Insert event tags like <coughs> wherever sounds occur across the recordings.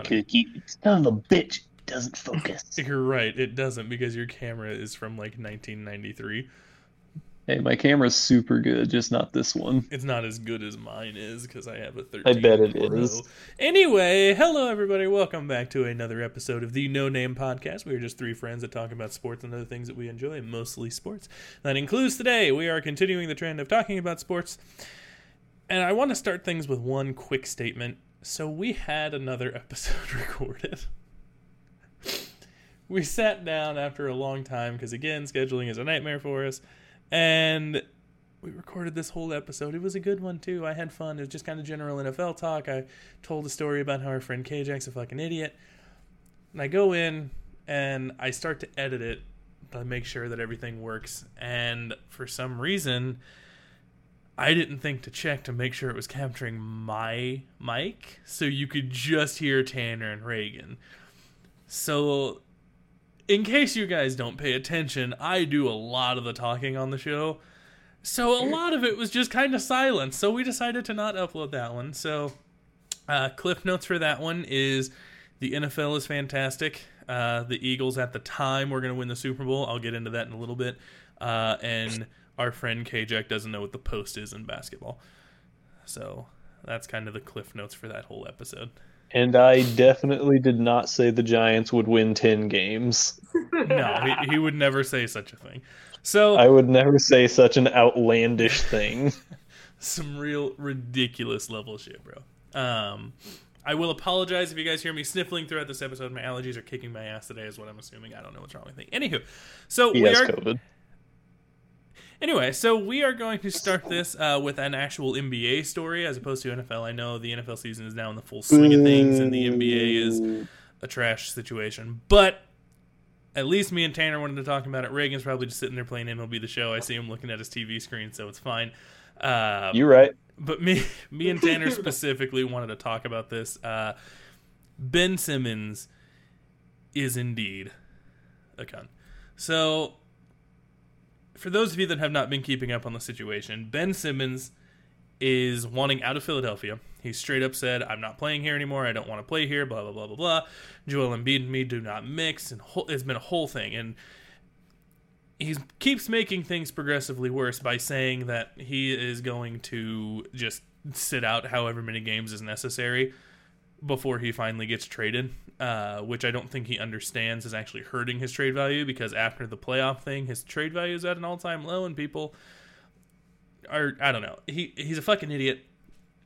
not. Cookie. Son of a bitch doesn't <laughs> focus. You're right. It doesn't because your camera is from like 1993. Hey, my camera's super good, just not this one. It's not as good as mine is because I have a 13. I bet it Pro. is. Anyway, hello everybody. Welcome back to another episode of the No Name Podcast. We are just three friends that talk about sports and other things that we enjoy, mostly sports. That includes today. We are continuing the trend of talking about sports. And I want to start things with one quick statement. So we had another <laughs> episode recorded. we sat down after a long time because again, scheduling is a nightmare for us. And we recorded this whole episode. It was a good one too. I had fun. It was just kind of general NFL talk. I told a story about how our friend KJ's a fucking idiot. And I go in and I start to edit it to make sure that everything works. And for some reason, I didn't think to check to make sure it was capturing my mic so you could just hear Tanner and Reagan. So in case you guys don't pay attention, I do a lot of the talking on the show. So a lot of it was just kind of silence. So we decided to not upload that one. So uh, cliff notes for that one is the NFL is fantastic. Uh, the Eagles at the time were going to win the Super Bowl. I'll get into that in a little bit. Uh, and our friend Kajak doesn't know what the post is in basketball. So that's kind of the cliff notes for that whole episode. And I definitely did not say the Giants would win 10 games. <laughs> no, he, he would never say such a thing. So I would never say such an outlandish thing. <laughs> some real ridiculous level shit, bro. Um, I will apologize if you guys hear me sniffling throughout this episode. My allergies are kicking my ass today, is what I'm assuming. I don't know what's wrong with me. Anywho, so He we are COVID. Anyway, so we are going to start this uh, with an actual NBA story as opposed to NFL. I know the NFL season is now in the full swing of things, and the NBA is a trash situation. But at least me and Tanner wanted to talk about it. Reagan's probably just sitting there playing MLB the Show. I see him looking at his TV screen, so it's fine. Uh, You're right. but me, <laughs> me and Tanner specifically wanted to talk about this. Uh, ben Simmons is indeed a cunt. So, for those of you that have not been keeping up on the situation, Ben Simmons is wanting out of Philadelphia. He straight up said, "I'm not playing here anymore. I don't want to play here." Blah blah blah blah blah. Joel Embiid and me do not mix, and whole, it's been a whole thing. And he keeps making things progressively worse by saying that he is going to just sit out however many games is necessary before he finally gets traded, uh, which I don't think he understands is actually hurting his trade value because after the playoff thing, his trade value is at an all time low, and people are I don't know. He he's a fucking idiot.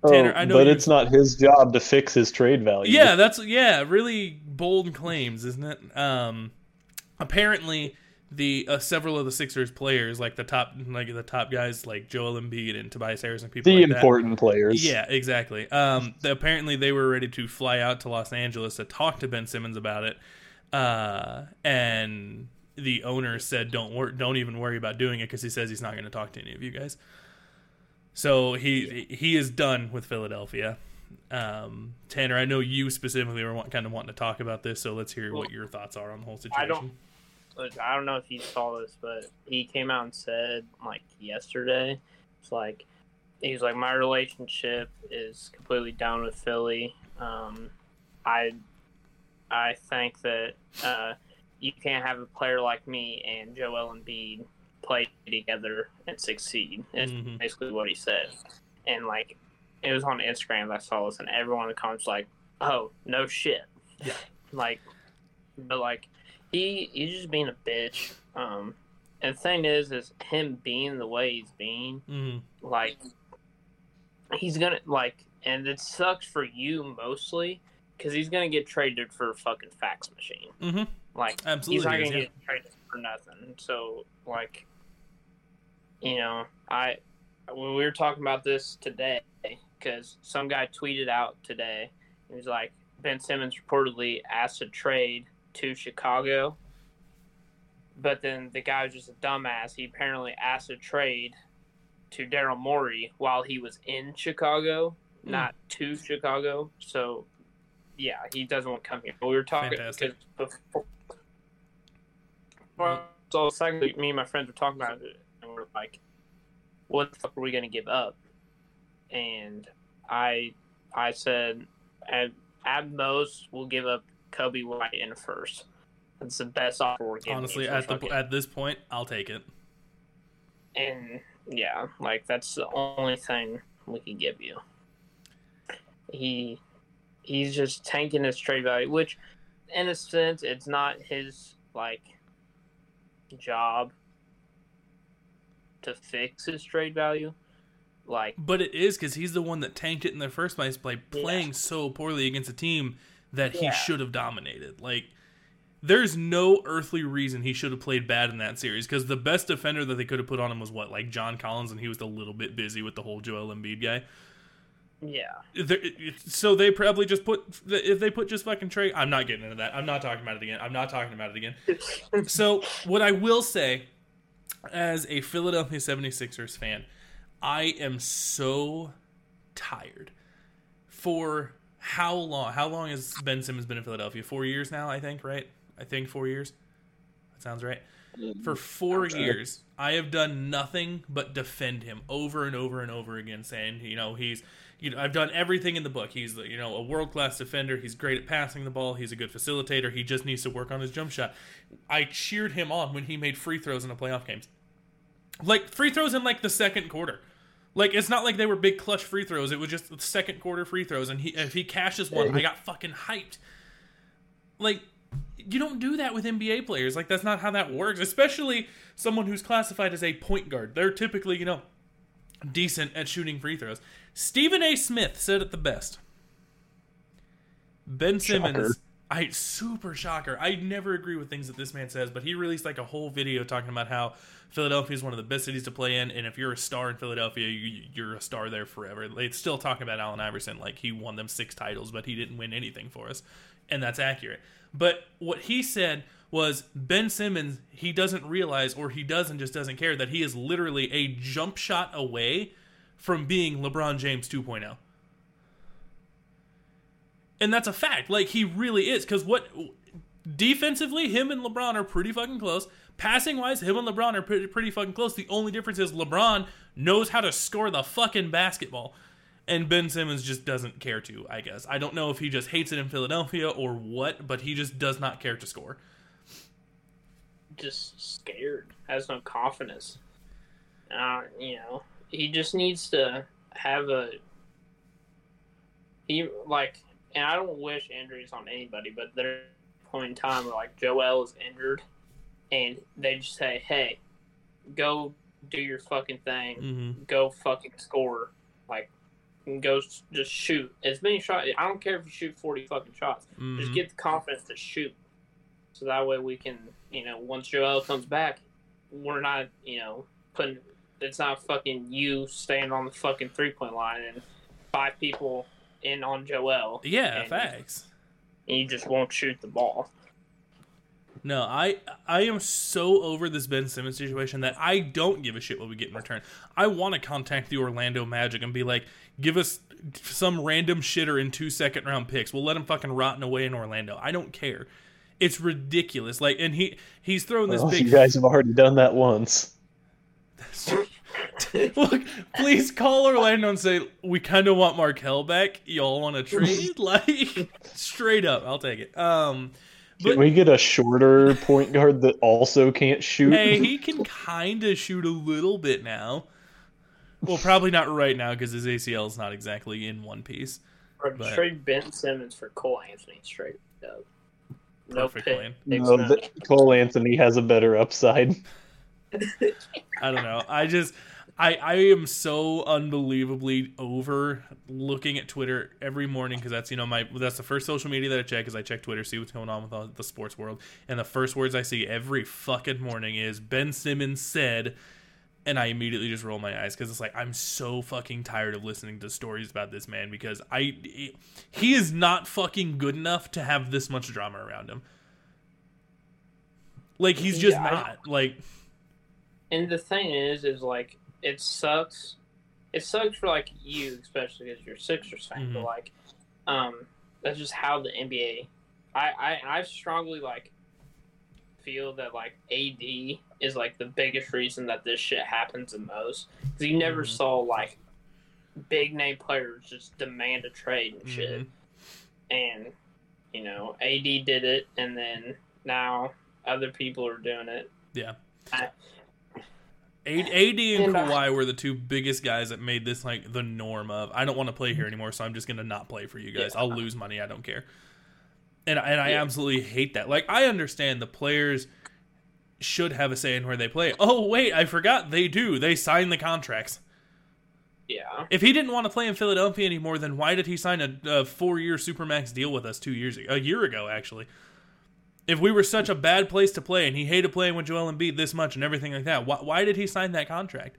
Tanner, Oh, I know but it's not his job to fix his trade value. Yeah, that's yeah, really bold claims, isn't it? Um, apparently, the uh, several of the Sixers players, like the top, like the top guys, like Joel Embiid and Tobias Harris and people the like that, important players. Yeah, exactly. Um, the, apparently they were ready to fly out to Los Angeles to talk to Ben Simmons about it, uh, and the owner said, "Don't wor- don't even worry about doing it," because he says he's not going to talk to any of you guys. So he he is done with Philadelphia. Um, Tanner, I know you specifically were want, kind of wanting to talk about this, so let's hear what your thoughts are on the whole situation. I don't- I don't know if you saw this, but he came out and said like yesterday, it's like he's like my relationship is completely down with Philly. Um, I I think that uh, you can't have a player like me and Joel Embiid play together and succeed. Is Mhm. basically what he said, and like it was on Instagram that I saw this, and everyone in the comments was like, "Oh, no shit." Yeah. <laughs> Like, but like he he's just being a bitch. Um, and the thing is, is him being the way he's being, Mhm. like he's gonna like, and it sucks for you mostly because he's gonna get traded for a fucking fax machine. Mhm. Like Absolutely he's not gonna yeah. get traded for nothing. So like, you know, I when we were talking about this today because some guy tweeted out today. He was like, Ben Simmons reportedly asked to trade to Chicago, but then the guy was just a dumbass. He apparently asked to trade to Daryl Morey while he was in Chicago, Hmm. not to Chicago. So, yeah, he doesn't want to come here. But we were talking Fantastic. because before. Well, so secondly, me and my friends were talking about it, and we're like, "What the fuck are we gonna give up?" And I, I said, at, at most we'll give up Coby White in first. It's the best offer we're getting. Honestly, at the at this point, I'll take it. and yeah, like that's the only thing we can give you. He he's just tanking his trade value, which in a sense it's not his like job to fix his trade value. Like But it is because he's the one that tanked it in the first place by playing Yeah. so poorly against a team that he Yeah. should have dominated. Like, there's no earthly reason he should have played bad in that series because the best defender that they could have put on him was what, like John Collins, and he was a little bit busy with the whole Joel Embiid guy. yeah. There- So they probably just put if they put just fucking Trey. I'm not getting into that. I'm not talking about it again. I'm not talking about it again. <laughs> So, what I will say, as a Philadelphia 76ers fan, I am so tired. For how long? How long has Ben Simmons been in Philadelphia? Four years now, I think, right? I think four years. That sounds right. Mm-hmm. For four right. years, I have done nothing but defend him over and over and over again, saying, you know, he's, you know, I've done everything in the book. He's, you know, a world class defender. He's great at passing the ball. He's a good facilitator. He just needs to work on his jump shot. I cheered him on when he made free throws in the playoff games, like free throws in like the second quarter. Like it's not like they were big clutch free throws. It was just the second quarter free throws, and he if he cashes one, I got fucking hyped. Like you don't do that with NBA players. Like that's not how that works. Especially someone who's classified as a point guard. They're typically you know decent at shooting free throws. Stephen A. Smith said it the best. Ben Simmons. Shocker. I super shocker. I never agree with things that this man says, but he released like a whole video talking about how Philadelphia is one of the best cities to play in, and if you're a star in Philadelphia, you, you're a star there forever. It's still talking about Allen Iverson like he won them six titles, but he didn't win anything for us, and that's accurate. But what he said was Ben Simmons, he doesn't realize, or he doesn't just doesn't care that he is literally a jump shot away from being LeBron James oh. 2.0 and that's a fact. Like he really is. Because what defensively, him and LeBron are pretty fucking close. Passing wise, him and LeBron are pretty, pretty fucking close. The only difference is LeBron knows how to score the fucking basketball, and Ben Simmons just doesn't care to. I guess I don't know if he just hates it in Philadelphia or what, but he just does not care to score. just scared, has no confidence. Uh, you know, he just needs to have a he like, and I don't wish injuries on anybody, but there's a point in time where like Joel is injured, and they just say, "Hey, go do your fucking thing, hmm go fucking score, like." And go just shoot as many shots. I don't care if you shoot forty fucking shots. hmm Just get the confidence to shoot. So that way we can, you know, once Joel comes back, we're not, you know, putting it's not fucking you staying on the fucking three point line and five people in on Joel. Yeah, and facts. You just won't shoot the ball. No, I I am so over this Ben Simmons situation that I don't give a shit what we get in return. I want to contact the Orlando Magic and be like, give us some random shitter in two second round picks. We'll let him fucking rotten away in Orlando. I don't care. It's ridiculous. Like, and he he's throwing this Well, big. you guys have already done that once. <laughs> Look, please call Orlando and say we kind of want Markelle back. Y'all want to trade? <laughs> like, straight up, I'll take it. Um, Can we get a shorter point guard that also can't shoot? hey, he can kind of shoot a little bit now. Well, probably not right now because his ACL is not exactly in one piece. Or But- trade Ben Simmons for Cole Anthony straight up. No Perfect pick. plan. no, the, Cole Anthony has a better upside. <laughs> I don't know. I just I I am so unbelievably over looking at Twitter every morning because that's you know my that's the first social media that I check is I check Twitter see what's going on with all the sports world and the first words I see every fucking morning is Ben Simmons said and I immediately just roll my eyes because it's like I'm so fucking tired of listening to stories about this man because I he is not fucking good enough to have this much drama around him. Like he's just Yeah, I- not like And the thing is, is like it sucks. It sucks for like you, especially because you're a Sixers fan. But Mhm. like, um, that's just how the NBA. I I I strongly like feel that like AD is like the biggest reason that this shit happens the most. Because you never Mhm. saw like big name players just demand a trade and shit. Mhm. and you know, AD did it, and then now other people are doing it. Yeah. I- AD, AD and And, uh, Kawhi were the two biggest guys that made this like the norm of I don't want to play here anymore, so I'm just gonna not play for you guys. Yeah. I'll lose money, I don't care. And and I Yeah. absolutely hate that. Like I understand the players should have a say in where they play. Oh wait, I forgot they do. They sign the contracts. Yeah, If he didn't want to play in Philadelphia anymore, then why did he sign a, a four-year supermax deal with us two years ago? A year ago, actually. If we were such a bad place to play and he hated playing with Joel Embiid this much and everything like that, why, why did he sign that contract?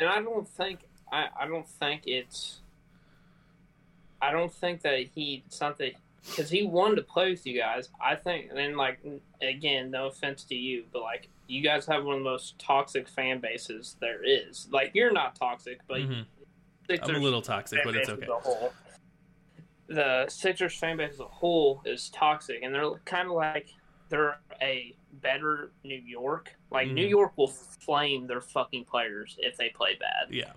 and I don't think I, I don't think it's I don't think that he it's not that because he wanted to play with you guys. I think and then like again, no offense to you, but like you guys have one of the most toxic fan bases there is. Like you're not toxic, but Mhm. Sixers I'm a little toxic, but it's okay. As a whole. The Sixers fan base as a whole is toxic, and they're kind of like they're a better New York. Like New Mhm. York will flame their fucking players if they play bad. Yeah.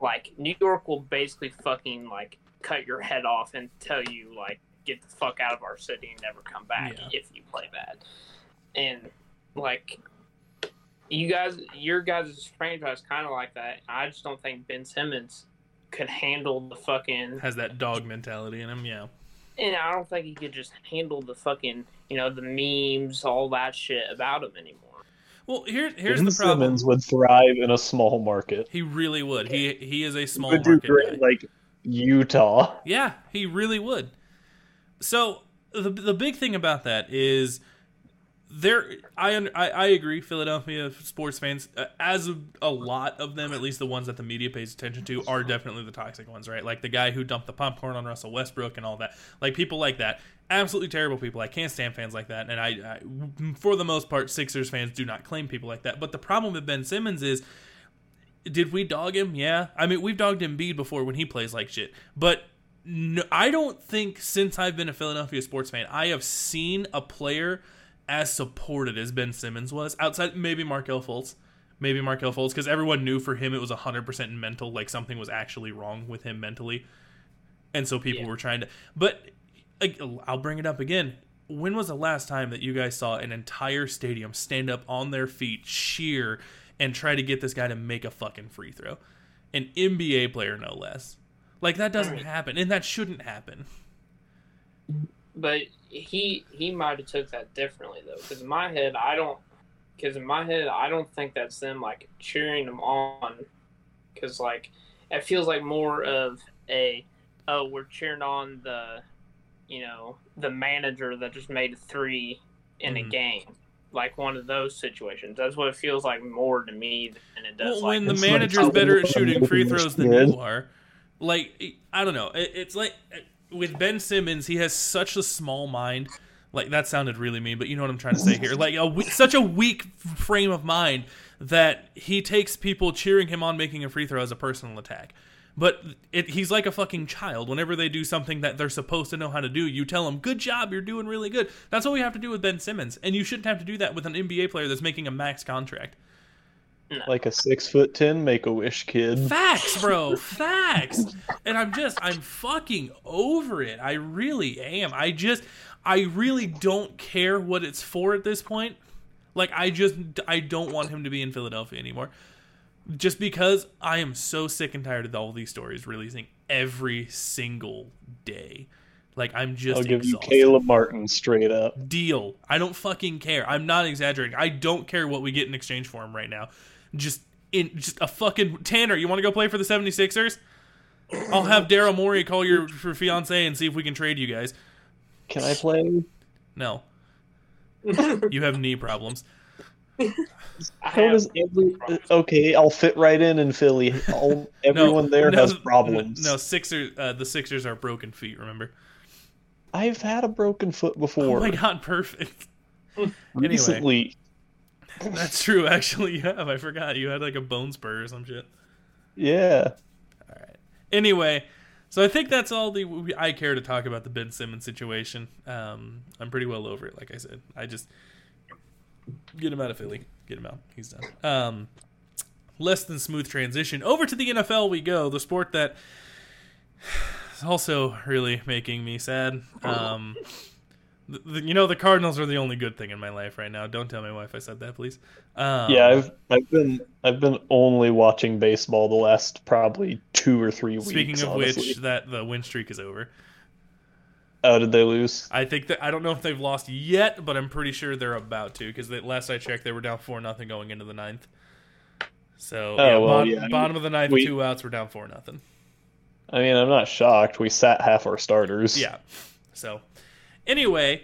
Like New York will basically fucking like cut your head off and tell you like get the fuck out of our city and never come back Yeah. if you play bad. And like you guys, your guys' franchise kind of like that. I just don't think Ben Simmons could handle the fucking Has that dog mentality in him, yeah. and I don't think he could just handle the fucking, you know, the memes, all that shit about him anymore. Well, here, here's ben the problem. Simmons would thrive in a small market. He really would. He he is a small would do market great, guy. like Utah. Yeah, he really would. So the the big thing about that is there. I I, I agree. Philadelphia sports fans, uh, as a, a lot of them, at least the ones that the media pays attention to, are definitely the toxic ones, right? Like the guy who dumped the popcorn on Russell Westbrook and all that. Like people like that, absolutely terrible people. I can't stand fans like that. And I, I for the most part, Sixers fans do not claim people like that. But the problem with Ben Simmons is did we dog him? Yeah. I mean, we've dogged Embiid before when he plays like shit. But no, I don't think since I've been a Philadelphia sports fan, I have seen a player as supported as Ben Simmons was. Outside, maybe Markelle Fultz. Maybe Markelle Fultz, because everyone knew for him it was 100% mental, like something was actually wrong with him mentally. And so people Yeah. were trying to. But I'll bring it up again. When was the last time that you guys saw an entire stadium stand up on their feet, cheer, and try to get this guy to make a fucking free throw? An NBA player, no less. Like that doesn't happen, and that shouldn't happen. But he he might have took that differently though, because in my head I don't, because in my head I don't think that's them like cheering them on, because like it feels like more of a oh we're cheering on the, you know the manager that just made a three in Mhm. a game. Like one of those situations. That's what it feels like more to me than it does. Well, like when the It's like manager's better at shooting free throws than did. you are, like I don't know. It, it's like with Ben Simmons, he has such a small mind. Like that sounded really mean, but you know what I'm trying to say here. Like a such a weak frame of mind that he takes people cheering him on making a free throw as a personal attack. But it, he's like a fucking child. Whenever they do something that they're supposed to know how to do, you tell them, "Good job, you're doing really good." That's what we have to do with Ben Simmons, and you shouldn't have to do that with an NBA player that's making a max contract. Like a six foot ten make a wish kid. Facts, bro. <laughs> Facts. And I'm just, I'm fucking over it. I really am. I just, I really don't care what it's for at this point. Like, I just, I don't want him to be in Philadelphia anymore. Just because I am so sick and tired of all these stories releasing every single day. Like, I'm just I'll give you exhausted. Caleb Martin straight up. Deal. I don't fucking care. I'm not exaggerating. I don't care what we get in exchange for him right now. Just in just a fucking Tanner, you want to go play for the 76ers? I'll have Daryl Morey call your, your fiance and see if we can trade you guys. Can I play? No. You have knee problems. How does every? Okay, I'll fit right in in Philly. All, <laughs> everyone there no, has problems. No, Sixers uh, the Sixers are broken feet, remember? I've had a broken foot Oh before. my god, perfect. recently. <laughs> That's true actually. <laughs> You have. I forgot. You had like a bone spur or some shit. Yeah. All right. Anyway, so I think that's all the I care to talk about the Ben Simmons situation. Um, I'm pretty well over it. Like I said, I just get him out of Philly. Get him out. He's done. Um, less than smooth transition over to the NFL. We go. The sport that <sighs> is also really making me sad. Um, the, the, you know, the Cardinals are the only good thing in my life right now. Don't tell my wife I said that, please. Um, yeah, I've I've been I've been only watching baseball the last probably two or three weeks. Speaking of honestly. which, that the win streak is over. oh, did they lose? I think that I don't know if they've lost yet, but I'm pretty sure they're about to because last I checked, they were down four nothing going into the ninth. So Oh, yeah, well, bottom, yeah, bottom of the ninth, we- two outs, we're down four nothing. I mean, I'm not shocked. We sat half our starters. Yeah. So, anyway,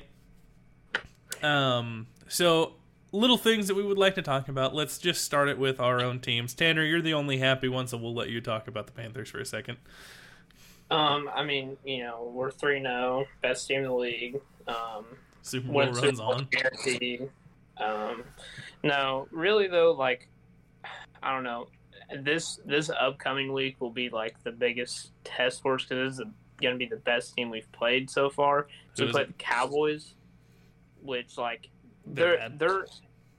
um, so little things that we would like to talk about. Let's just start it with our own teams. Tanner, you're the only happy one, so we'll let you talk about the Panthers for a second. Um, I mean, you know, we're three zero, best team in the league. Um, Super Bowl win Super runs Bowl on. guaranteed. Um, no, really though, like I don't know. This this upcoming week will be like the biggest test for us because this is going to be the best team we've played so far. So we played the Cowboys, which like They're they're they're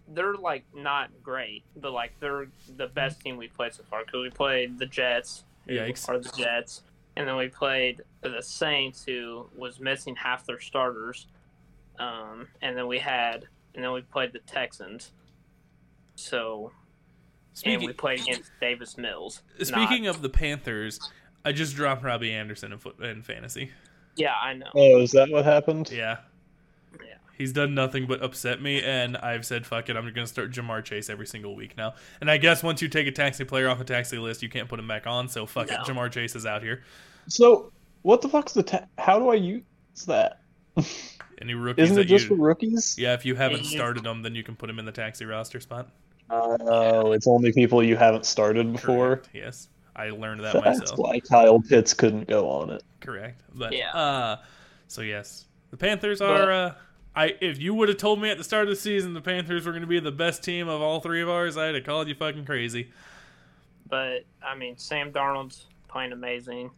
they're like not great, but like they're the best team we've played so far because we played the Jets, Yikes. are the Jets, and then we played the Saints, who was missing half their starters, um, and then we had and then we played the Texans. So and Speaking we played against Davis Mills. speaking not- of the Panthers, I just dropped Robby Anderson in foot in fantasy. yeah, I know. Oh, is that what happened? Yeah. Yeah. He's done nothing but upset me, and I've said, fuck it, I'm going to start Ja'Marr Chase every single week now. And I guess once you take a taxi player off the taxi list, you can't put him back on, so fuck No. it, Ja'Marr Chase is out here. So, what the fuck's the? Ta- how do I use that? <laughs> Any rookies Isn't it that just you. for rookies? Yeah, if you haven't started them, then you can put him in the taxi roster spot. Oh, it's only people you haven't started before. Correct. Yes. I learned that myself. That's myself. why Kyle Pitts couldn't go on it. Correct. But Yeah. uh so yes. The Panthers are uh I if you would have told me at the start of the season the Panthers were going to be the best team of all three of ours, I'd have called you fucking crazy. But I mean, Sam Darnold's playing amazing.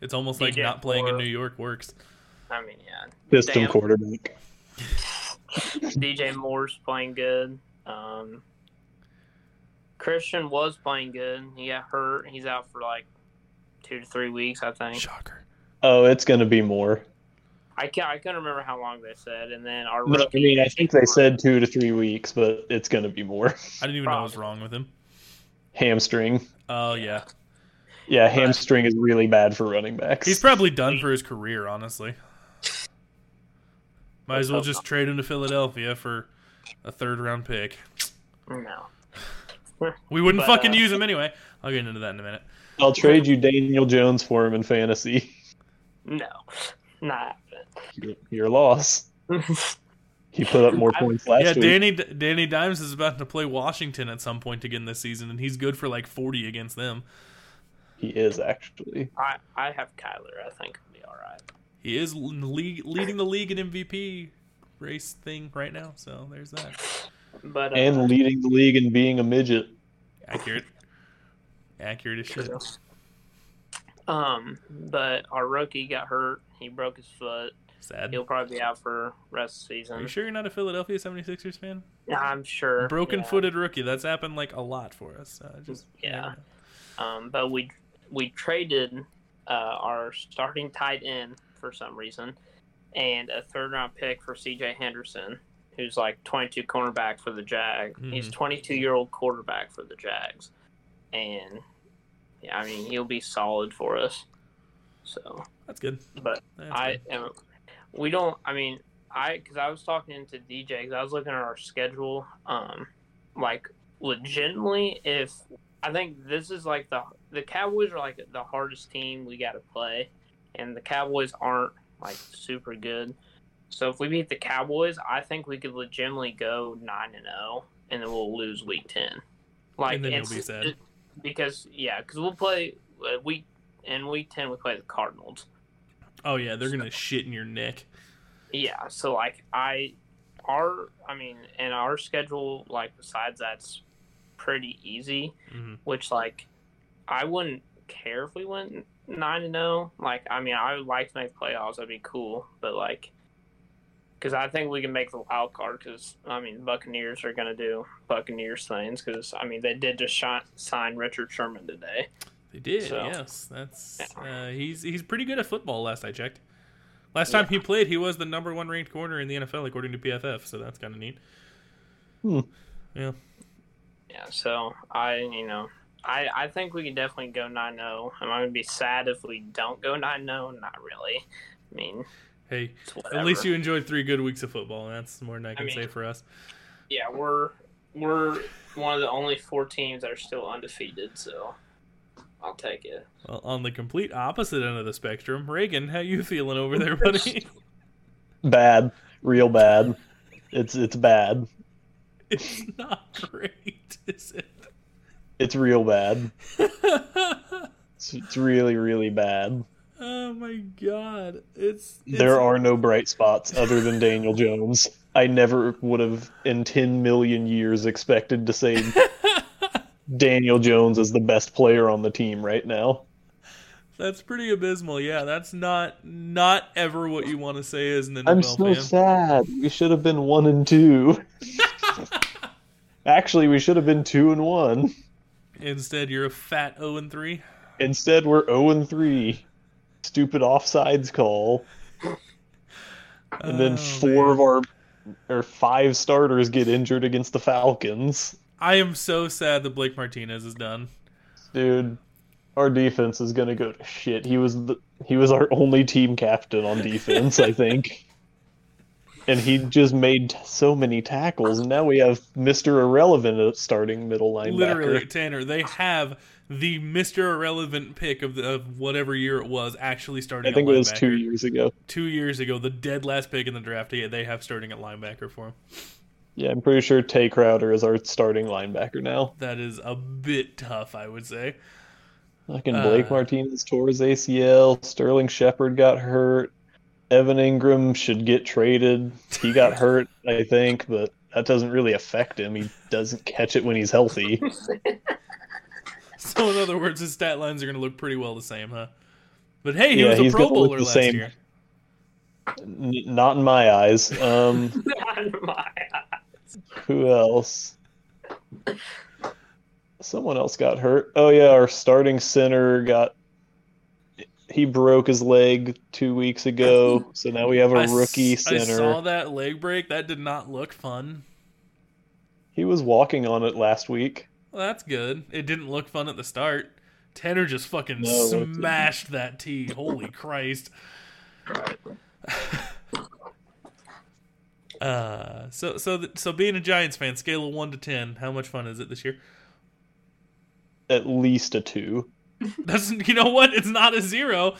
It's almost like not playing in New York works. I mean, yeah. System Damn. quarterback. <laughs> DJ Moore's playing good. Um, Christian was playing good. He got hurt. He's out for like two to three weeks, I think. Shocker. Oh, it's gonna be more. I can't. I couldn't remember how long they said. And then our No, I mean, I think they said two to three weeks, but it's gonna be more. <laughs> I didn't even know what was wrong with him. Hamstring. Oh yeah. Yeah, hamstring is really bad for running backs. He's probably done for his career, honestly. Might as well just trade him to Philadelphia for a third round pick. no. We wouldn't But, fucking uh, use him anyway. I'll get into that in a minute. I'll trade you Daniel Jones for him in fantasy. No. Not Your, your loss. He put up more points last yeah, week. Danny Danny Dimes is about to play Washington at some point again this season, and he's good for like forty against them. He is actually. I, I have Kyler. I think it'll be all right. He is in leading the league in MVP race thing right now. So there's that. But uh, And leading the league and being a midget. Accurate. Accurate as shit. um, but our rookie got hurt. He broke his foot. Sad. He'll probably be out for rest of the Are you sure you're not a Philadelphia 76ers fan? Yeah, I'm sure. Broken yeah. footed rookie. That's happened like a lot for us. Uh, just Yeah. Um, but we we traded uh, our starting tight end for some reason, and a third round pick for C.J. Henderson, who's like 22 cornerback for the Jag. He's Mhm. 22 year old quarterback for the Jags, and yeah, I mean he'll be solid for us. So, That's good. but That's I good. am. We don't. I mean, I because I was talking to DJ because I was looking at our schedule. Um, like legitimately, if I think this is like the the Cowboys are like the hardest team we got to play, and the Cowboys aren't like super good. So if we beat the Cowboys, I think we could legitimately go nine and zero, and then we'll lose week ten. Like And then you'll be sad. it- because yeah, because we'll play uh, week in week ten we play the Cardinals. Oh yeah, they're gonna shit in your neck. Yeah, so like I our I mean, and our schedule like besides that's pretty easy, hmm which like I wouldn't care if we went 9 and 0. Like I mean, I would like to make playoffs, that'd be cool, but like cuz I think we can make the wild card cuz I mean, the Buccaneers are going to do Buccaneers things cuz I mean, they did just shi- sign Richard Sherman today. They did, So- yes. That's uh, he's he's pretty good at football. Last I checked. Last time he played, he was the number one ranked corner in the NFL according to PFF. So that's kind of neat. Hmm. Yeah. Yeah, so I, you know, I I think we can definitely go 9-0. Am I going to be sad if we don't go 9-0? Not really. I mean, Hey, at least you enjoyed three good weeks of football. That's more than I can mean- say for us. Yeah, we're we're one of the only four teams that are still undefeated, so I'll take it. Well, on the complete opposite end of the spectrum, Reagan, how you feeling over there, buddy? <laughs> Bad, real bad. It's it's bad. it's not great, is it? It's real bad. <laughs> It's, it's really really bad. Oh my god, it's, it's There are no bright spots other than Daniel Jones. I never would have in 10 million years expected to say <laughs> Daniel Jones is the best player on the team right now. That's pretty abysmal. Yeah, that's not not ever what you want to say as an NFL I'm so fan. sad. We should have been 1 and 2. <laughs> Actually, we should have been 2 and 1. Instead, you're a fat 0 and 3. Instead, we're 0 and 3. Stupid offsides call. And then Oh, four man. of our or five starters get injured against the Falcons. I am so sad that Blake Martinez is done. Dude, our defense is gonna go to shit. He was the he was our only team captain on defense, I think. <laughs> And he just made so many tackles, and now we have Mr. Irrelevant starting middle linebacker. Literally, Tanner, they have the Mr. Irrelevant pick of, the, of whatever year it was actually starting I think at it was two years ago. Two years ago, the dead last pick in the draft, yeah, they have starting at linebacker for him. Yeah, I'm pretty sure Tae Crowder is our starting linebacker now. That is a bit tough, I would say. Fucking Blake Uh. Martinez tore his ACL. Sterling Shepard got hurt. Evan Engram should get traded. He got hurt, I think, but that doesn't really affect him. He doesn't catch it when he's healthy. <laughs> So, in other words, his stat lines are going to look pretty well the same, huh? But hey, he Yeah, was a he's Pro Bowler the last same. year. N- not in my eyes. Um, <laughs> My- eyes. who else? Someone else got hurt. Oh yeah, our starting center got. He broke his leg two weeks ago, <laughs> so now we have a I s- rookie I center. saw that leg break. That did not look fun. He was walking on it last week. Well, that's good. It didn't look fun at the start. Tanner just fucking No, smashed that tee. Holy <laughs> Christ. <laughs> Uh, so so th- so being a Giants fan, scale of one to ten, how much fun is it this year? At least a two. <laughs> That's you know what? It's not a zero.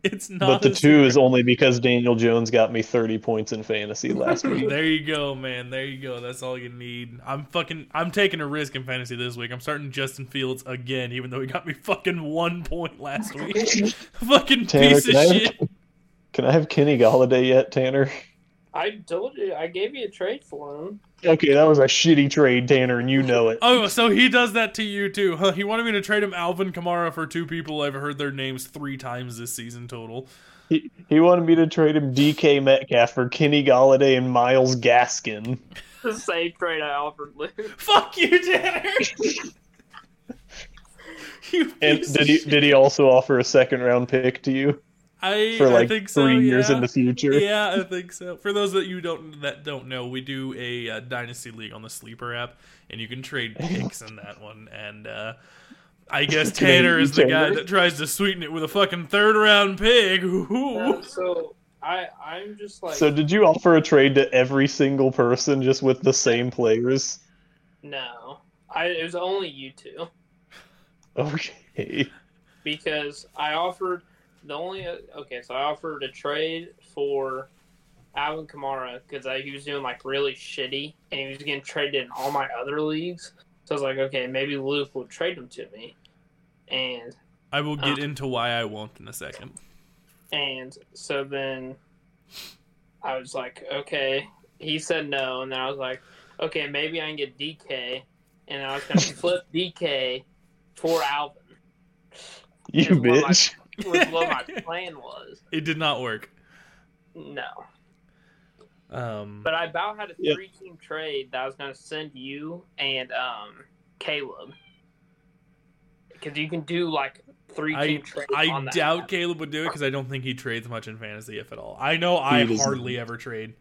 <laughs> It's not. but the two zero. is only because Daniel Jones got me 30 points in fantasy <laughs> last week. There you go, man. There you go. That's all you need. I'm fucking. I'm taking a risk in fantasy this week. I'm starting Justin Fields again, even though he got me <laughs> fucking one point last week. fucking Tanner, piece of I, shit. have, can I have Kenny Golladay yet, Tanner? I told you, I gave you a trade for him. Okay, that was a shitty trade, Tanner, and you know it. Oh, so he does that to you too? Huh? He wanted me to trade him Alvin Kamara for two people I've heard their names three times this season total. He, he wanted me to trade him DK Metcalf for Kenny Golladay and Myles Gaskin. <laughs> The same trade I offered Luke. Fuck you, Tanner. <laughs> you And did he shit. did he also offer a second round pick to you I, for I like think so, three years yeah. in the future? Yeah, I think so. For those that you don't that don't know, we do a uh, dynasty league on the Sleeper app, and you can trade <laughs> picks in that one. And uh, I guess Tanner is the guy that tries to sweeten it with a fucking third round pick. Ooh. Uh, so I, I'm just like, So did you offer a trade to every single person just with the same players? no. I, it was only you two Okay. because I offered the only okay. So I offered a trade for Alvin Kamara because he was doing like really shitty and he was getting traded in all my other leagues. So I was like, okay, maybe Luke will trade him to me, and I will get Uh. into why I won't in a second. And so then I was like, okay. He said no, and then I was like, okay, maybe I can get DK, and I was gonna <laughs> flip DK for Alvin. You Is my- bitch. Was what my <laughs> plan was. It did not work. No, Um, but I about had a Yeah. three-team trade that I was gonna send you and um Caleb. because you can do like three I team trades I on doubt app. Caleb would do it because I don't think he trades much in fantasy, if at all. I know I doesn't. hardly ever trade.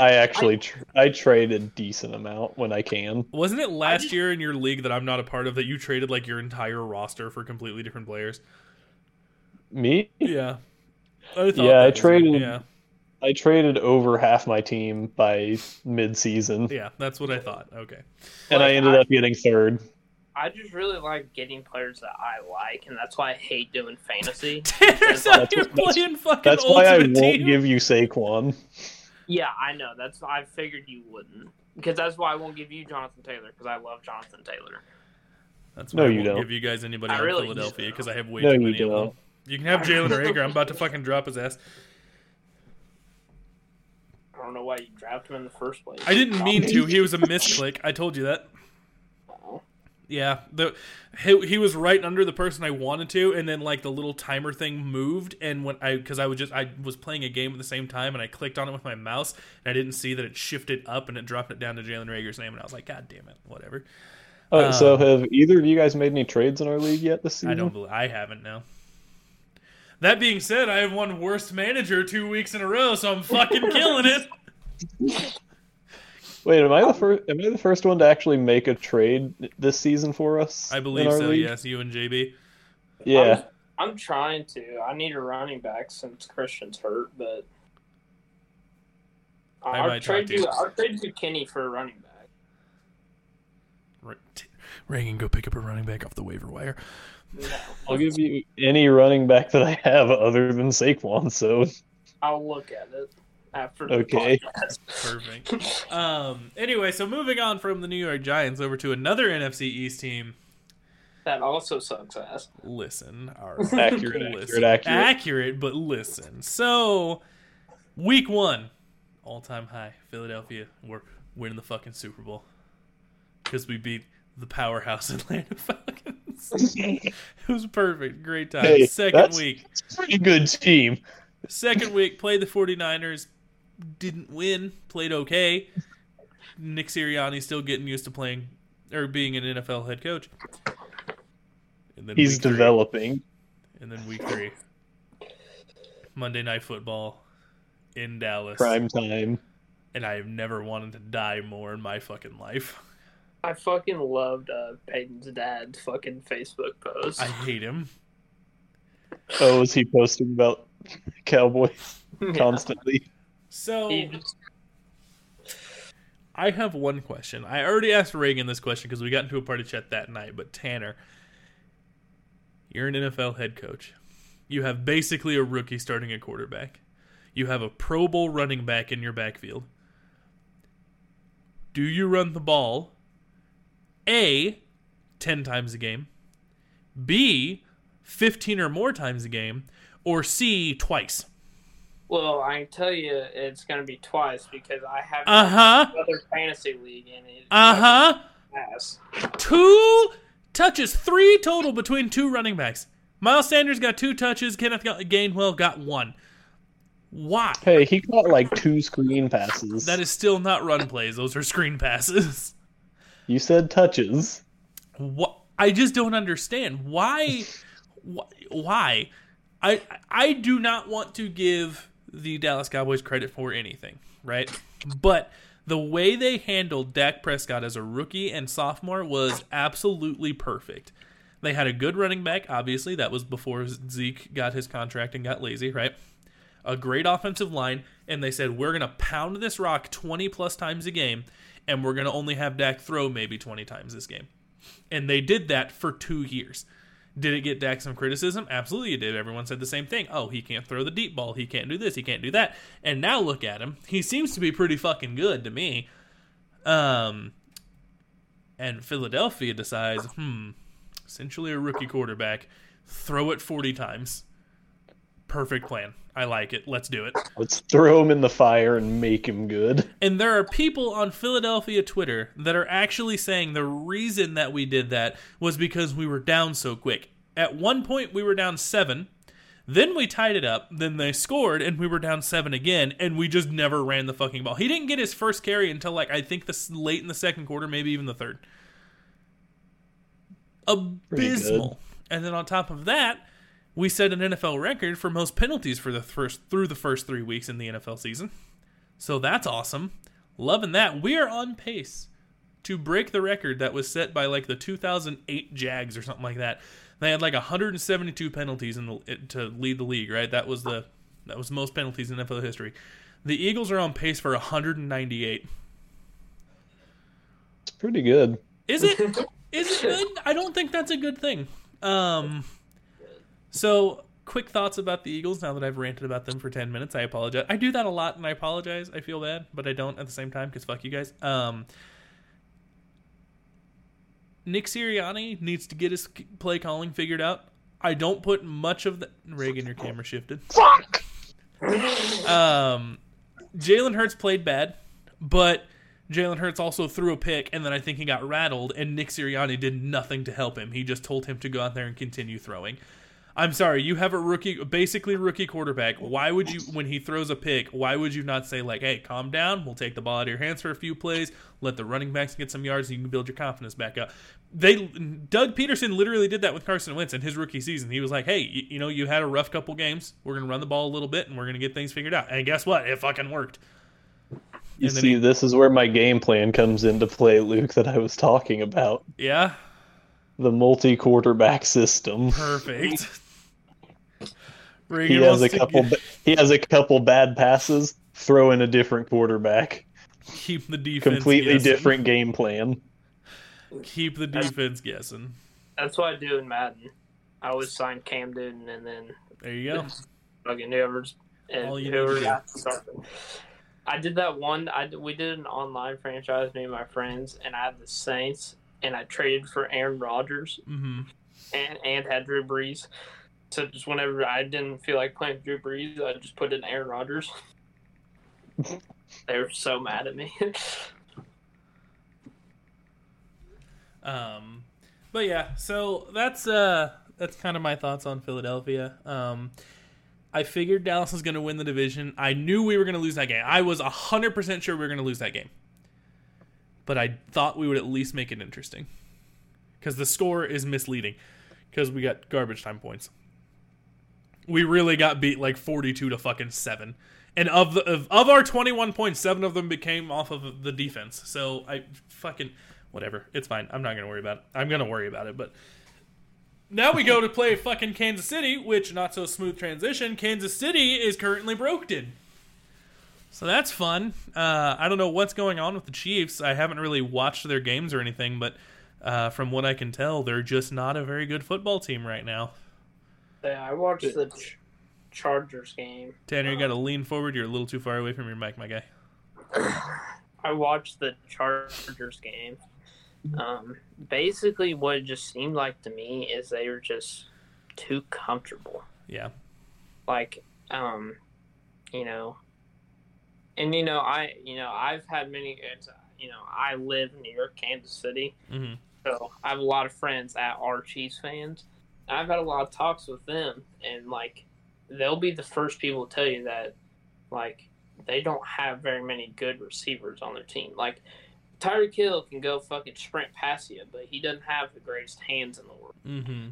I actually tr- I trade a decent amount when I can. Wasn't it last just- year in your league that I'm not a part of that you traded like your entire roster for completely different players? Me, Yeah. I Yeah, I traded- Yeah, I traded over half my team by mid-season, yeah, that's what I thought. Okay. and I ended I- up getting third. I just really like getting players that I like, and that's why I hate doing fantasy. Tanner's That's- out here that's- playing fucking That's why I ultimate won't team. give you Saquon. yeah, I know. That's I figured you wouldn't, because that's why I won't give you Jonathan Taylor, because I love Jonathan Taylor. That's No, I you won't don't. give you guys anybody I on really Philadelphia because I have way No, too you many of them. Don't. You can have Jalen Reagor. I'm about to <laughs> fucking drop his ass. I don't know why you drafted him in the first place. I didn't mean to. He was a <laughs> misclick. I told you that. Yeah, the he, he was right under the person I wanted to, and then like the little timer thing moved, and when I because I was just I was playing a game at the same time, and I clicked on it with my mouse, and I didn't see that it shifted up and it dropped it down to Jalen Reagor's name, and I was like, God damn it, whatever. Uh, so Um, have either of you guys made any trades in our league yet this season? I don't believe I haven't now. That being said, I have won worst manager two weeks in a row, so I'm fucking killing it. <laughs> Wait, am I the um, first? Am I the first one to actually make a trade this season for us? I believe our so. league? Yes, you and JB. Yeah. I'm, I'm trying to. I need a running back since Christian's hurt, but I I'll might trade talk to you. you. I'll trade you Kenny for a running back. Ra- t- Reagan, go pick up a running back off the waiver wire. No, I'll give you any running back that I have other than Saquon. So I'll look at it after the Okay. podcast. <laughs> Perfect. Um. Anyway, so moving on from the New York Giants over to another NFC East team. That also sucks ass. Listen, all accurate, <laughs> right. accurate, Listen. accurate. accurate, but listen. So, week one, all time high. Philadelphia, we're winning the fucking Super Bowl because we beat the powerhouse <laughs> Atlanta Falcons. <laughs> it was perfect, great time. Hey, Second week, Pretty good team. second week, played the 49ers, didn't win, played okay. Nick Sirianni still getting used to playing or being an NFL head coach. And then He's developing. and then week three, Monday Night Football in Dallas. Prime time. And I have never wanted to die more in my fucking life. I fucking loved uh, Peyton's dad's fucking Facebook post. I hate him. Oh, is he posting about <laughs> Cowboys <laughs> Yeah. constantly? So just- I have one question. I already asked Reagan this question because we got into a party chat that night. But Tanner, you're an NFL head coach. You have basically a rookie starting a quarterback. You have a Pro Bowl running back in your backfield. Do you run the ball? A, 10 times a game. B, 15 or more times a game. Or C, twice. well, I can tell you it's gonna be twice because I have Uh huh. another fantasy league in it. Uh huh. Two touches, three total between two running backs. Miles Sanders got two touches. Kenneth Gainwell got one. Why? Hey, he got like two screen passes. That is still not run plays. Those are screen passes. <laughs> You said touches. What? I just don't understand why. wh- Why? I I do not want to give the Dallas Cowboys credit for anything, right? But the way they handled Dak Prescott as a rookie and sophomore was absolutely perfect. They had a good running back, obviously. That was before Zeke got his contract and got lazy, right? A great offensive line, and they said, We're going to pound this rock 20 plus times a game, and we're going to only have Dak throw maybe 20 times this game. And they did that for two years. Did it get Dak some criticism? Absolutely it did. Everyone said the same thing. Oh, he can't throw the deep ball. He can't do this. He can't do that. And now look at him. He seems to be pretty fucking good to me. Um, and Philadelphia decides, hmm, essentially a rookie quarterback, throw it 40 times. Perfect plan. I like it. Let's do it. Let's throw him in the fire and make him good. And there are people on Philadelphia Twitter that are actually saying the reason that we did that was because we were down so quick. At one point, we were down seven. Then we tied it up. Then they scored, and we were down seven again. And we just never ran the fucking ball. He didn't get his first carry until like I think this late in the second quarter, maybe even the third. abysmal. And then on top of that, we set an NFL record for most penalties for the first through the first three weeks in the NFL season. So that's awesome. Loving that. We are on pace to break the record that was set by like the 2008 Jags or something like that. They had like 172 penalties in the, to lead the league, right? That was the that was most penalties in NFL history. The Eagles are on pace for 198. It's pretty good. Is it? <laughs> Is it good? I don't think that's a good thing. Um, so quick thoughts about the Eagles. Now that I've ranted about them for ten minutes, I apologize. I do that a lot, and I apologize. I feel bad, but I don't at the same time because fuck you guys. Um, Nick Sirianni needs to get his play calling figured out. I don't put much of the Reagan. Your camera shifted. Fuck. Um, Jalen Hurts played bad, but Jalen Hurts also threw a pick, and then I think he got rattled, and Nick Sirianni did nothing to help him. He just told him to go out there and continue throwing. I'm sorry, you have a rookie, basically rookie quarterback. Why would you, when he throws a pick, why would you not say like, "Hey, calm down. We'll take the ball out of your hands for a few plays. Let the running backs get some yards, and you can build your confidence back up." They, Doug Pederson, literally did that with Carson Wentz in his rookie season. He was like, "Hey, you, you know, you had a rough couple games. We're gonna run the ball a little bit, and we're gonna get things figured out." And guess what? It fucking worked. You see, he- this is where my game plan comes into play, Luke, that I was talking about. Yeah, The multi quarterback system. perfect. <laughs> He has a couple get- he has a couple bad passes, throw in a different quarterback. keep the defense Completely guessing. different game plan. Keep the defense guessing. That's what I do in Madden. I always sign Cam Newton and then There you go. fucking whoever's and All you need whoever to do. got started. I did that one. I did- we did an online franchise, me and my friends, and I had the Saints, and I traded for Aaron Rodgers hmm and and had Drew Brees. So just whenever I didn't feel like playing Drew Brees, I just put in Aaron Rodgers. they were so mad at me. <laughs> Um, but yeah, so that's uh that's kind of my thoughts on Philadelphia. Um, I figured Dallas was going to win the division. I knew we were going to lose that game. I was hundred percent sure we were going to lose that game, but I thought we would at least make it interesting because the score is misleading because we got garbage time points. We really got beat like forty-two to fucking seven. And of the of, of our twenty one points, seven of them became off of the defense. So I fucking whatever. It's fine. I'm not gonna worry about it. I'm gonna worry about it, but now we go to play fucking Kansas City, which not so smooth transition. Kansas City is currently broken. So that's fun. Uh, I don't know what's going on with the Chiefs. I haven't really watched their games or anything, but uh, from what I can tell, they're just not a very good football team right now. Yeah, I watched the Ch- Chargers game. Tanner, you got to lean forward. You're a little too far away from your mic, my guy. <coughs> I watched the Chargers game. Um, basically, what it just seemed like to me is they were just too comfortable. Yeah. Like, um, you know, and you know, I, you know, I've had many. It's, you know, I live in New York, Kansas City, mm-hmm. so I have a lot of friends that are Chiefs fans. I've had a lot of talks with them, and like, they'll be the first people to tell you that, like, they don't have very many good receivers on their team. Like, Tyreek Hill can go fucking sprint past you, but he doesn't have the greatest hands in the world. Mm-hmm.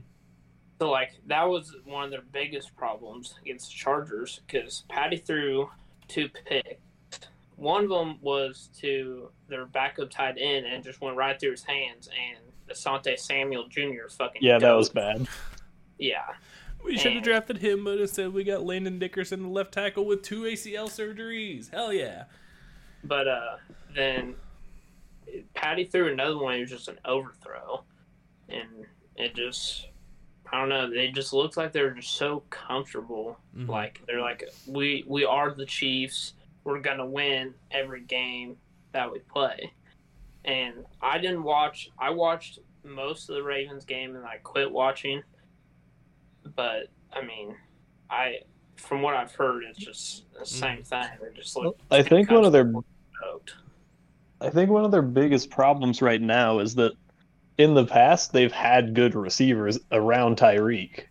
So like that was one of their biggest problems against the Chargers because Patty threw two picks. One of them was to their backup tight end and just went right through his hands, and Asante Samuel Jr. fucking Yeah, that was bad. yeah. We should have drafted him, but instead we got Landon Dickerson, the left tackle, with two ACL surgeries. Hell yeah. But uh, then Patty threw another one. It was just an overthrow, and it just I don't know. They just looked like they were just so comfortable. Mhm. Like they're like we we are the Chiefs. We're gonna win every game that we play. And I didn't watch. I watched most of the Ravens game, and I quit watching. But I mean, I from what I've heard, it's just the same thing. They just look. I think one of their stoked. I think one of their biggest problems right now is that in the past they've had good receivers around Tyreek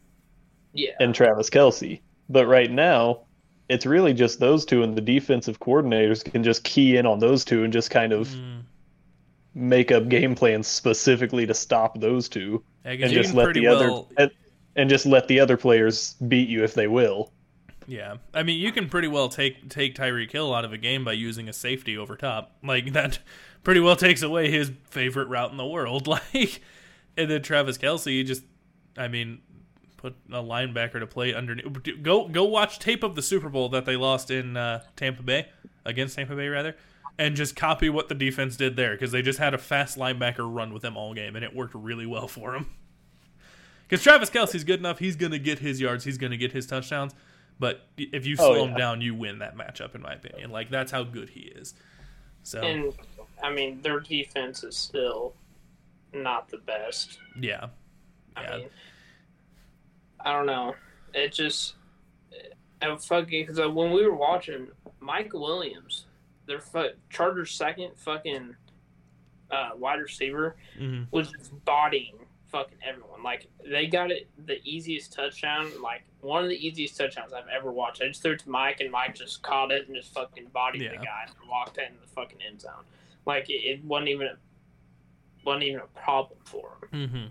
Yeah. and Travis Kelce. But right now, it's really just those two, and the defensive coordinators can just key in on those two and just kind of Mm. Make up game plans specifically to stop those two, Yeah, and just let the other well- and, and just let the other players beat you if they will. Yeah, I mean, you can pretty well take take Tyreek Hill out of a game by using a safety over top. Like that, <laughs> pretty well takes away his favorite route in the world. <laughs> Like, and then Travis Kelce, you just, I mean, put a linebacker to play underneath. Go go watch tape of the Super Bowl that they lost in uh, Tampa Bay against Tampa Bay rather, and just copy what the defense did there because they just had a fast linebacker run with them all game and it worked really well for them. Because Travis Kelce's good enough, he's going to get his yards, he's going to get his touchdowns. But if you Oh, slow him down, you win that matchup, in my opinion. Like that's how good he is. So And I mean, their defense is still not the best. yeah, I Yeah. mean, I don't know. It just, I'm fucking because uh, when we were watching Mike Williams, their fu- Chargers second fucking uh, wide receiver hmm was just bodying fucking everyone. Like they got it the easiest touchdown, like one of the easiest touchdowns I've ever watched. I just threw it to Mike and Mike just caught it and just fucking bodied the guy and walked in the fucking end zone. Like it, it wasn't even a, wasn't even a problem for him. hmm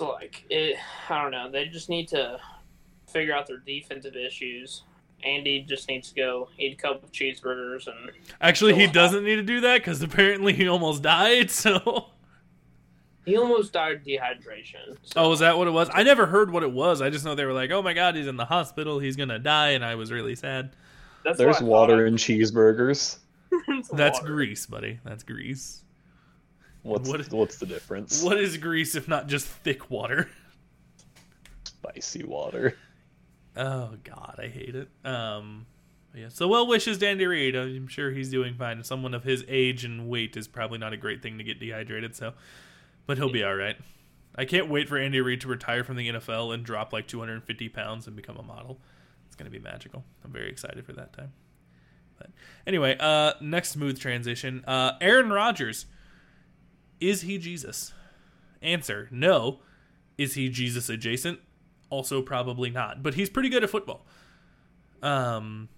So like it, I don't know. They just need to figure out their defensive issues. Andy just needs to go eat a couple of cheeseburgers and Actually, he doesn't need to do that because apparently he almost died. <laughs> So, he almost died dehydration. So, oh, is that what it was? I never heard what it was. I just know they were like, "Oh my god, he's in the hospital. He's gonna die," and I was really sad. that's There's water thought. in cheeseburgers. <laughs> That's water. grease, buddy. That's grease. What's What- what's the difference? What is grease if not just thick water? Spicy water. Oh God, I hate it. Um, yeah. So well wishes to Andy Reid. I'm sure he's doing fine. Someone of his age and weight is probably not a great thing to get dehydrated. So, but he'll be all right. I can't wait for Andy Reid to retire from the NFL and drop like 250 pounds and become a model. It's gonna be magical. I'm very excited for that time. But anyway, uh, next smooth transition. Uh, Aaron Rodgers. Is he Jesus? Answer: No. Is he Jesus adjacent? Also, probably not. But he's pretty good at football. Um,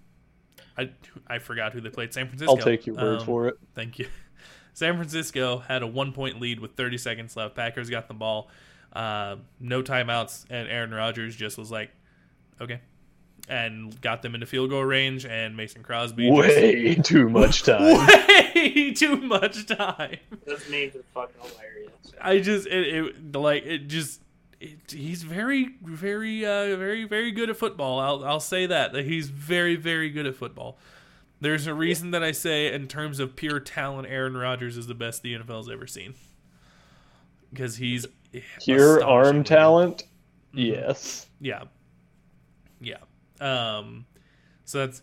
I I forgot who they played. San Francisco. I'll take your word Um, for it. Thank you. <laughs> San Francisco had a one point lead with 30 seconds left. Packers got the ball, uh, no timeouts, and Aaron Rodgers just was like, okay, and got them into field goal range. And Mason Crosby just- Way <laughs> too much <laughs> time. way too much time. Those memes are fucking hilarious. I just it, it like it just it, he's very very uh very very good at football. I'll I'll say that that he's very very good at football. There's a reason that I say in terms of pure talent, Aaron Rodgers is the best the NFL's ever seen because he's Pure arm talent. Mhm. Yes. Yeah, yeah. Um, so that's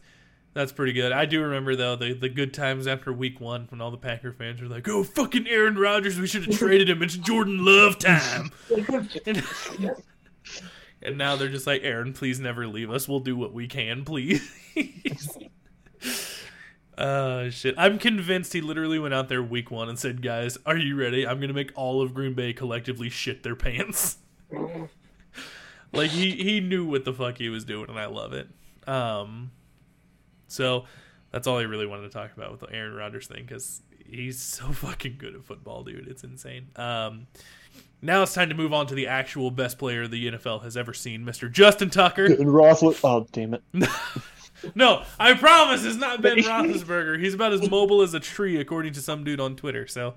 that's pretty good. I do remember though the the good times after Week One when all the Packer fans were like, "Oh, fucking Aaron Rodgers, we should have traded him. It's Jordan Love time." <laughs> and, <laughs> and now they're just like, "Aaron, please never leave us. We'll do what we can, please." <laughs> Uh shit. I'm convinced he literally went out there week one and said, Guys, are you ready? I'm gonna make all of Green Bay collectively shit their pants. like he he knew what the fuck he was doing and I love it. Um so that's all I really wanted to talk about with the Aaron Rodgers thing because he's so <laughs> fucking good at football, dude. It's insane. Um now it's time to move on to the actual best player the NFL has ever seen, Mr. Justin Tucker. <laughs> And Roethlis. Oh damn it! <laughs> No, I promise it's not Ben Roethlisberger. He's about as mobile as a tree, according to some dude on Twitter. So,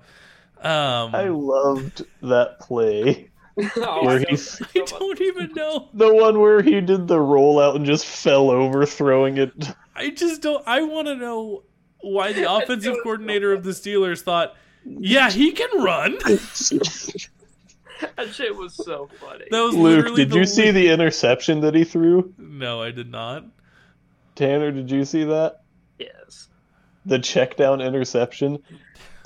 um, I loved that play. Oh, Where I he's- don't- I don't even know. The one where he did the rollout and just fell over, throwing it. I just don't. I want to know why the <laughs> offensive coordinator of the Steelers thought, yeah, he can run. <laughs> that shit was so funny. That was Luke, did the you see the interception that he threw? No, I did not. Tanner, did you see that? Yes. The check down interception.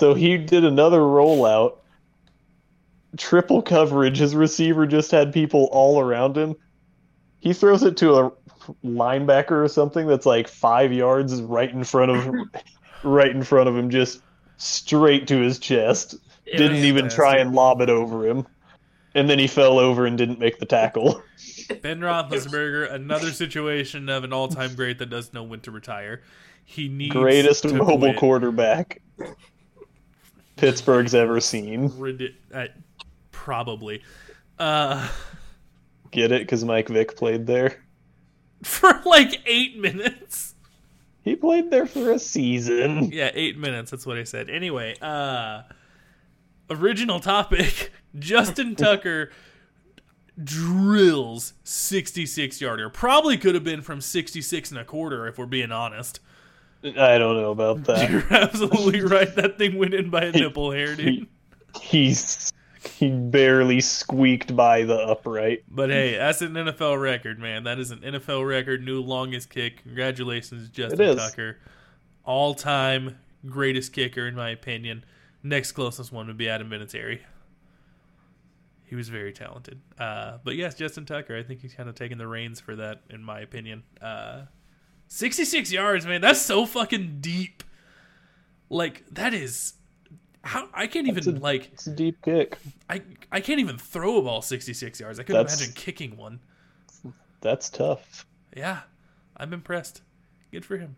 So he did another rollout. Triple coverage. His receiver just had people all around him. He throws it to a linebacker or something that's like five yards right in front of <laughs> right in front of him, just straight to his chest. It Didn't was- even try and lob it over him. And then he fell over and didn't make the tackle. <laughs> Ben Roethlisberger, another situation of an all-time great that doesn't know when to retire. He needs Greatest to mobile quit. quarterback. Pittsburgh's ever seen. Ridi- uh, probably. Uh, Get it? Because Mike Vick played there. <laughs> for like eight minutes. He played there for a season. Yeah, eight minutes. That's what I said. Anyway, uh, original topic: <laughs> Justin Tucker drills sixty-six yarder. Probably could have been from sixty-six and a quarter if we're being honest. I don't know about that. <laughs> You're absolutely right. That thing went in by a nipple hair, dude. He's he barely squeaked by the upright. But hey, that's an NFL record, man. That is an NFL record, new longest kick. Congratulations, Justin. Tucker. All time greatest kicker, in my opinion. Next closest one would be Adam Vinatieri. He was very talented. Uh, but yes, Justin Tucker, I think he's kind of taking the reins for that, in my opinion. Uh, 66 yards, man. That's so fucking deep. Like, that is. How I can't even, a- like. It's a deep kick. I I can't even throw a ball 66 yards. I couldn't That's- imagine kicking one. That's tough. Yeah, I'm impressed. Good for him.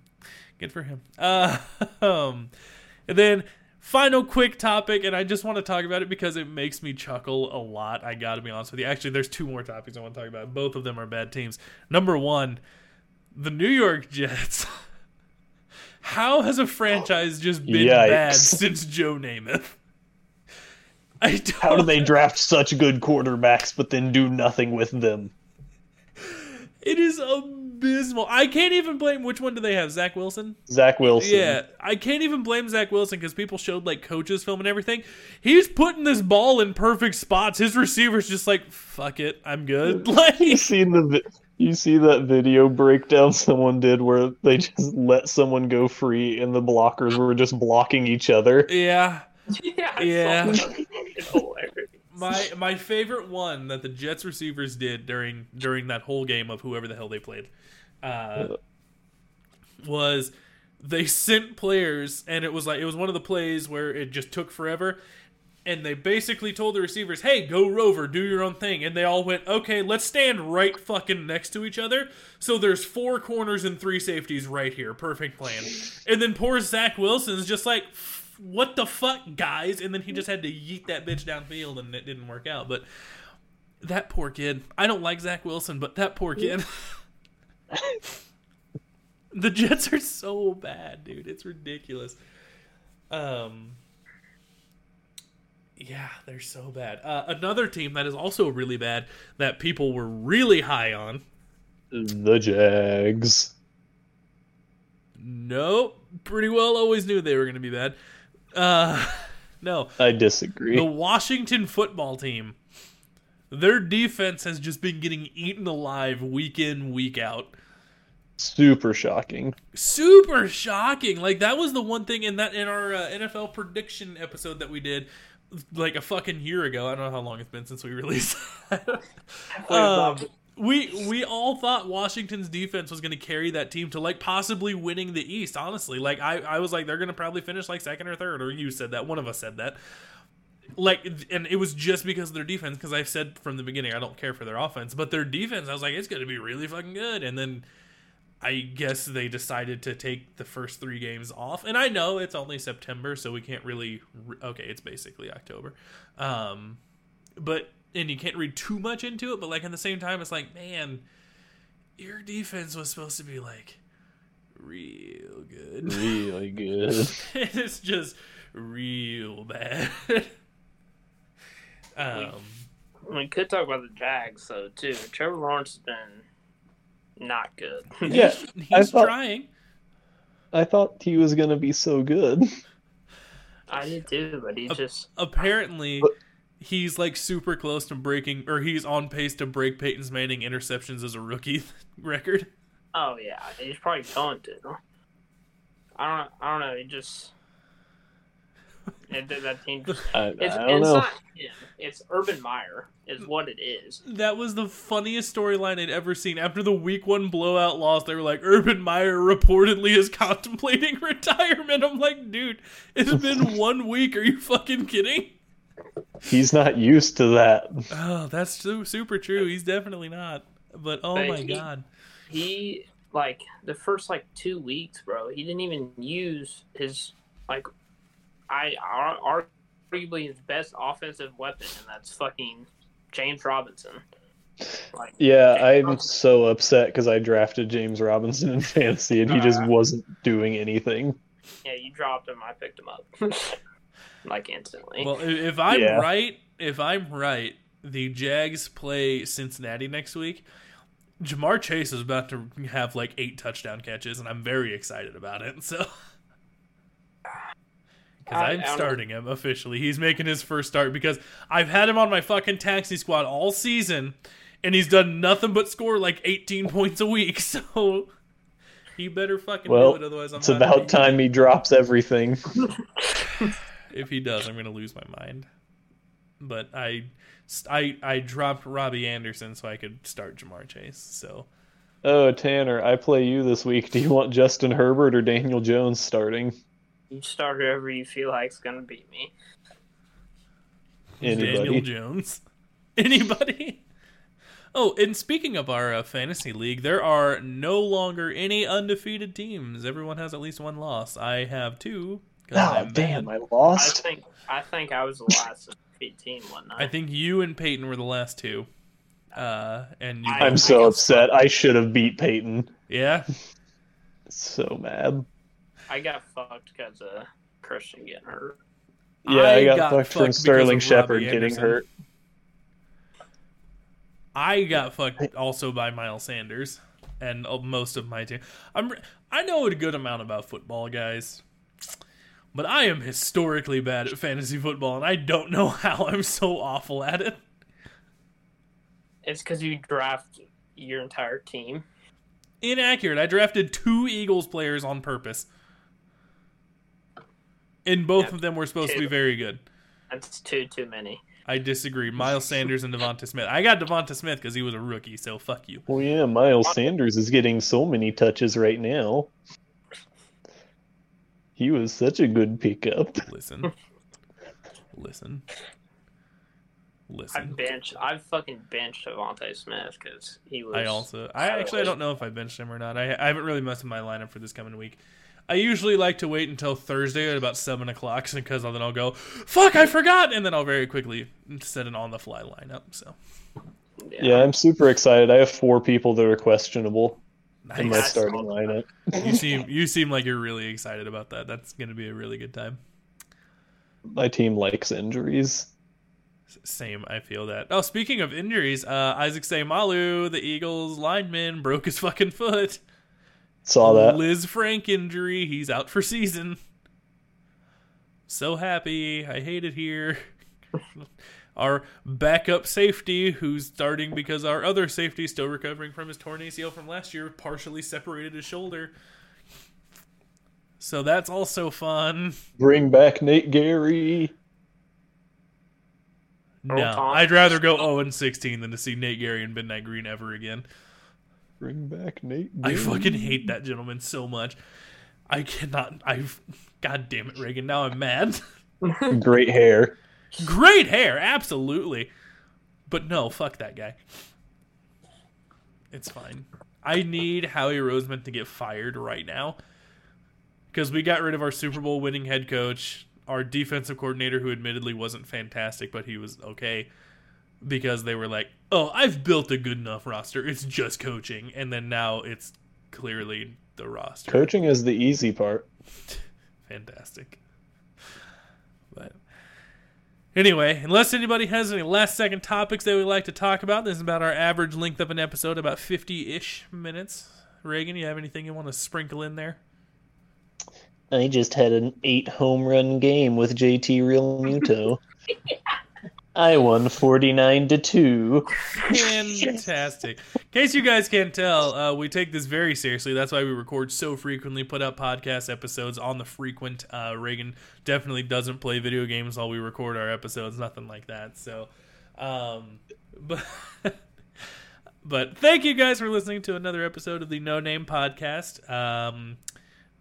Good for him. Uh, <laughs> um, and then final quick topic, and I just want to talk about it because it makes me chuckle a lot. I got to be honest with you. Actually, there's two more topics I want to talk about. Both of them are bad teams. Number one, the New York Jets. <laughs> How has a franchise just been bad since Joe Namath? <laughs> I don't, How do they draft such good quarterbacks but then do nothing with them? It is abysmal. I can't even blame which one do they have? Zach Wilson? Zach Wilson. Yeah, I can't even blame Zach Wilson because people showed like coaches film and everything. He's putting this ball in perfect spots. His receivers just like fuck it, I'm good. <laughs> Like You seen the you see that video breakdown someone did where they just let someone go free and the blockers were just blocking each other. yeah. <laughs> yeah, Yeah. saw that. It's hilarious. My my favorite one that the Jets receivers did during during that whole game of whoever the hell they played uh, was they sent players and it was like it was one of the plays where it just took forever and they basically told the receivers, "Hey, go Rover, do your own thing." And they all went, "Okay, let's stand right fucking next to each other." So there's four corners and three safeties right here. Perfect plan. And then poor Zach Wilson's just like, "What the fuck, guys?" And then he just had to yeet that bitch downfield, and it didn't work out. But that poor kid. I don't like Zach Wilson, but that poor kid. <laughs> the Jets are so bad, dude. It's ridiculous. Um. Yeah, they're so bad. Uh, another team that is also really bad that people were really high on. The Jags. Nope, pretty well always knew they were going to be bad. Uh, <laughs> no, I disagree. the Washington football team. Their defense has just been getting eaten alive week in, week out. Super shocking. super shocking. Like that was the one thing in that in our uh, NFL prediction episode that we did like a fucking year ago. I don't know how long it's been since we <laughs> released. um, we we all thought Washington's defense was going to carry that team to like possibly winning the East. Honestly, like I I was like they're going to probably finish like second or third. Or you said that one of us said that. Like and it was just because of their defense. Because I've said from the beginning I don't care for their offense, but their defense I was like it's going to be really fucking good. And then I guess they decided to take the first three games off, and I know it's only September, so we can't really. Re- okay, it's basically October, um, but and you can't read too much into it. But like at the same time, it's like, man, your defense was supposed to be like real good. Really <laughs> good. it's just real bad. um, We could talk about the Jags though too. Trevor Lawrence has been not good. <laughs> Yeah, I he's thought- trying. I thought he was gonna be so good. I did too, but he just apparently But- he's like super close to breaking or he's on pace to break Peyton's Manning interceptions as a rookie <laughs> record. oh yeah, he's probably going to. I don't I don't know. He just <laughs> it, that- that team. Just, I, it's I don't it's know. not him. It's Urban Meyer is what it is. That was the funniest storyline I'd ever seen. After the week one blowout loss, they were like, Urban Meyer reportedly is contemplating <laughs> retirement. I'm like, dude, it's been <laughs> one week. Are you fucking kidding? He's not used to that. Oh, that's su- super true. He's definitely not. But oh But my he- god. He like the first like two weeks, bro. He didn't even use his like I ar- arguably his best offensive weapon, and that's fucking James Robinson. Like, Yeah, James I'm Robinson. so upset because I drafted James Robinson in fantasy and he just Uh. wasn't doing anything. Yeah, you dropped him. I picked him up, <laughs> like instantly. Well, if I'm Yeah. right, if I'm right, the Jags play Cincinnati next week. Ja'Marr Chase is about to have like eight touchdown catches, and I'm very excited about it. So, <laughs> because I- I'm I don't- starting him officially, he's making his first start because I've had him on my fucking taxi squad all season, and he's done nothing but score like 18 points a week. <laughs> So, he better fucking Well, do it, otherwise I'm It's not about gonna- time he drops everything. <laughs> <laughs> If he does, I'm gonna lose my mind. But I, I, I dropped Robby Anderson so I could start Ja'Marr Chase. So Oh, Tanner, I play you this week. Do you want Justin Herbert or Daniel Jones starting? You start whoever you feel like's gonna beat me. Daniel Anybody? Jones, <laughs> anybody? Oh, and speaking of our uh, fantasy league, there are no longer any undefeated teams. Everyone has at least one loss. I have two. Oh, damn, bad. I I lost. think I think I was the last defeat team one night. I think you and Peyton were the last two. Uh, and you I- I'm so upset. I should have beat Peyton. yeah. <laughs> So mad. I got fucked because of Christian getting hurt. Yeah, I I, got, got fucked fucked from Sterling Shepard getting hurt. I got fucked also by Miles Sanders and uh, most of my team. I'm I know a good amount about football, guys, but I am historically bad at fantasy football, and I don't know <laughs> how I'm so awful at it. It's because you draft your entire team. Inaccurate. I drafted two Eagles players on purpose, and both Yeah, of them were supposed to be very good. That's too too many. I disagree. Miles Sanders and DeVonta Smith. I got DeVonta Smith because he was a rookie, so fuck you. Well, yeah, Miles Sanders is getting so many touches right now. He was such a good pickup. Listen, listen, listen. I listen. benched. I fucking benched DeVonta Smith because he was. I also, I actually, I don't know if I benched him or not. I, I haven't really messed with my lineup for this coming week. I usually like to wait until Thursday at about seven o'clock <laughs> because then I'll go, "Fuck, I forgot," and then I'll very quickly set an on-the-fly lineup. So Yeah, I'm super excited. I have four people that are questionable in my starting lineup. you <laughs> seem, you seem like you're really excited about that. That's gonna be a really good time. My team likes injuries. Same, I feel that. Oh, speaking of injuries, uh, Isaac Seumalo, the Eagles lineman, broke his fucking foot. Saw that. Lisfranc injury. He's out for season. So happy. I hate it here. <laughs> our backup safety, who's starting because our other safety, still recovering from his torn ACL from last year, partially separated his shoulder. So that's also fun. Bring back Nate Gerry. No, I'd rather go 0 and 16 than to see Nate Gerry and Midnight Green ever again. Bring back Nate I fucking hate that gentleman so much. I cannot. I. God damn it, Reagan. Now I'm mad. <laughs> Great hair. Great hair, absolutely. But no, fuck that guy. It's fine. I need Howie Roseman to get fired right now. Because we got rid of our Super Bowl winning head coach, our defensive coordinator, who admittedly wasn't fantastic, but he was okay. Because they were like, oh, I've built a good enough roster. It's just coaching. And then now it's clearly the roster. Coaching is the easy part. <laughs> Fantastic. But anyway, unless anybody has any last second topics they would like to talk about, this is about our average length of an episode, about 50 ish minutes. Reagan, you have anything you want to sprinkle in there? I just had an eight home run game with JT Realmuto. <laughs> I won forty nine to two. Fantastic. In case you guys can't tell, uh, we take this very seriously. That's why we record so frequently, put out podcast episodes on the frequent. Uh, Reagan definitely doesn't play video games while we record our episodes, nothing like that. So, um, <laughs> but. But thank you guys for listening to another episode of the No Name Podcast. Um,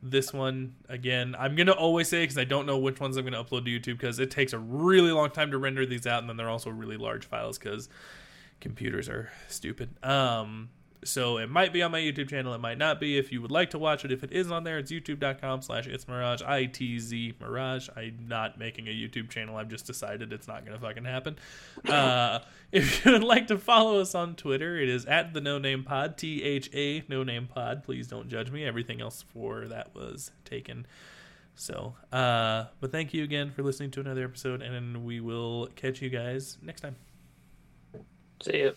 this one again, I'm gonna always say because I don't know which ones I'm gonna upload to YouTube because it takes a really long time to render these out, and then they're also really large files because computers are stupid. Um, so it might be on my YouTube channel, it might not be. If you would like to watch it, if it is on there, it's youtube.com slash it's Mirage, I T Z Mirage. I'm not making a YouTube channel, I've just decided it's not going to fucking happen. <laughs> Uh, if you would like to follow us on Twitter, it is at the No Name Pod, T H A No Name Pod. Please don't judge me. Everything else for that was taken. So, uh, but thank you again for listening to another episode, and we will catch you guys next time. See you.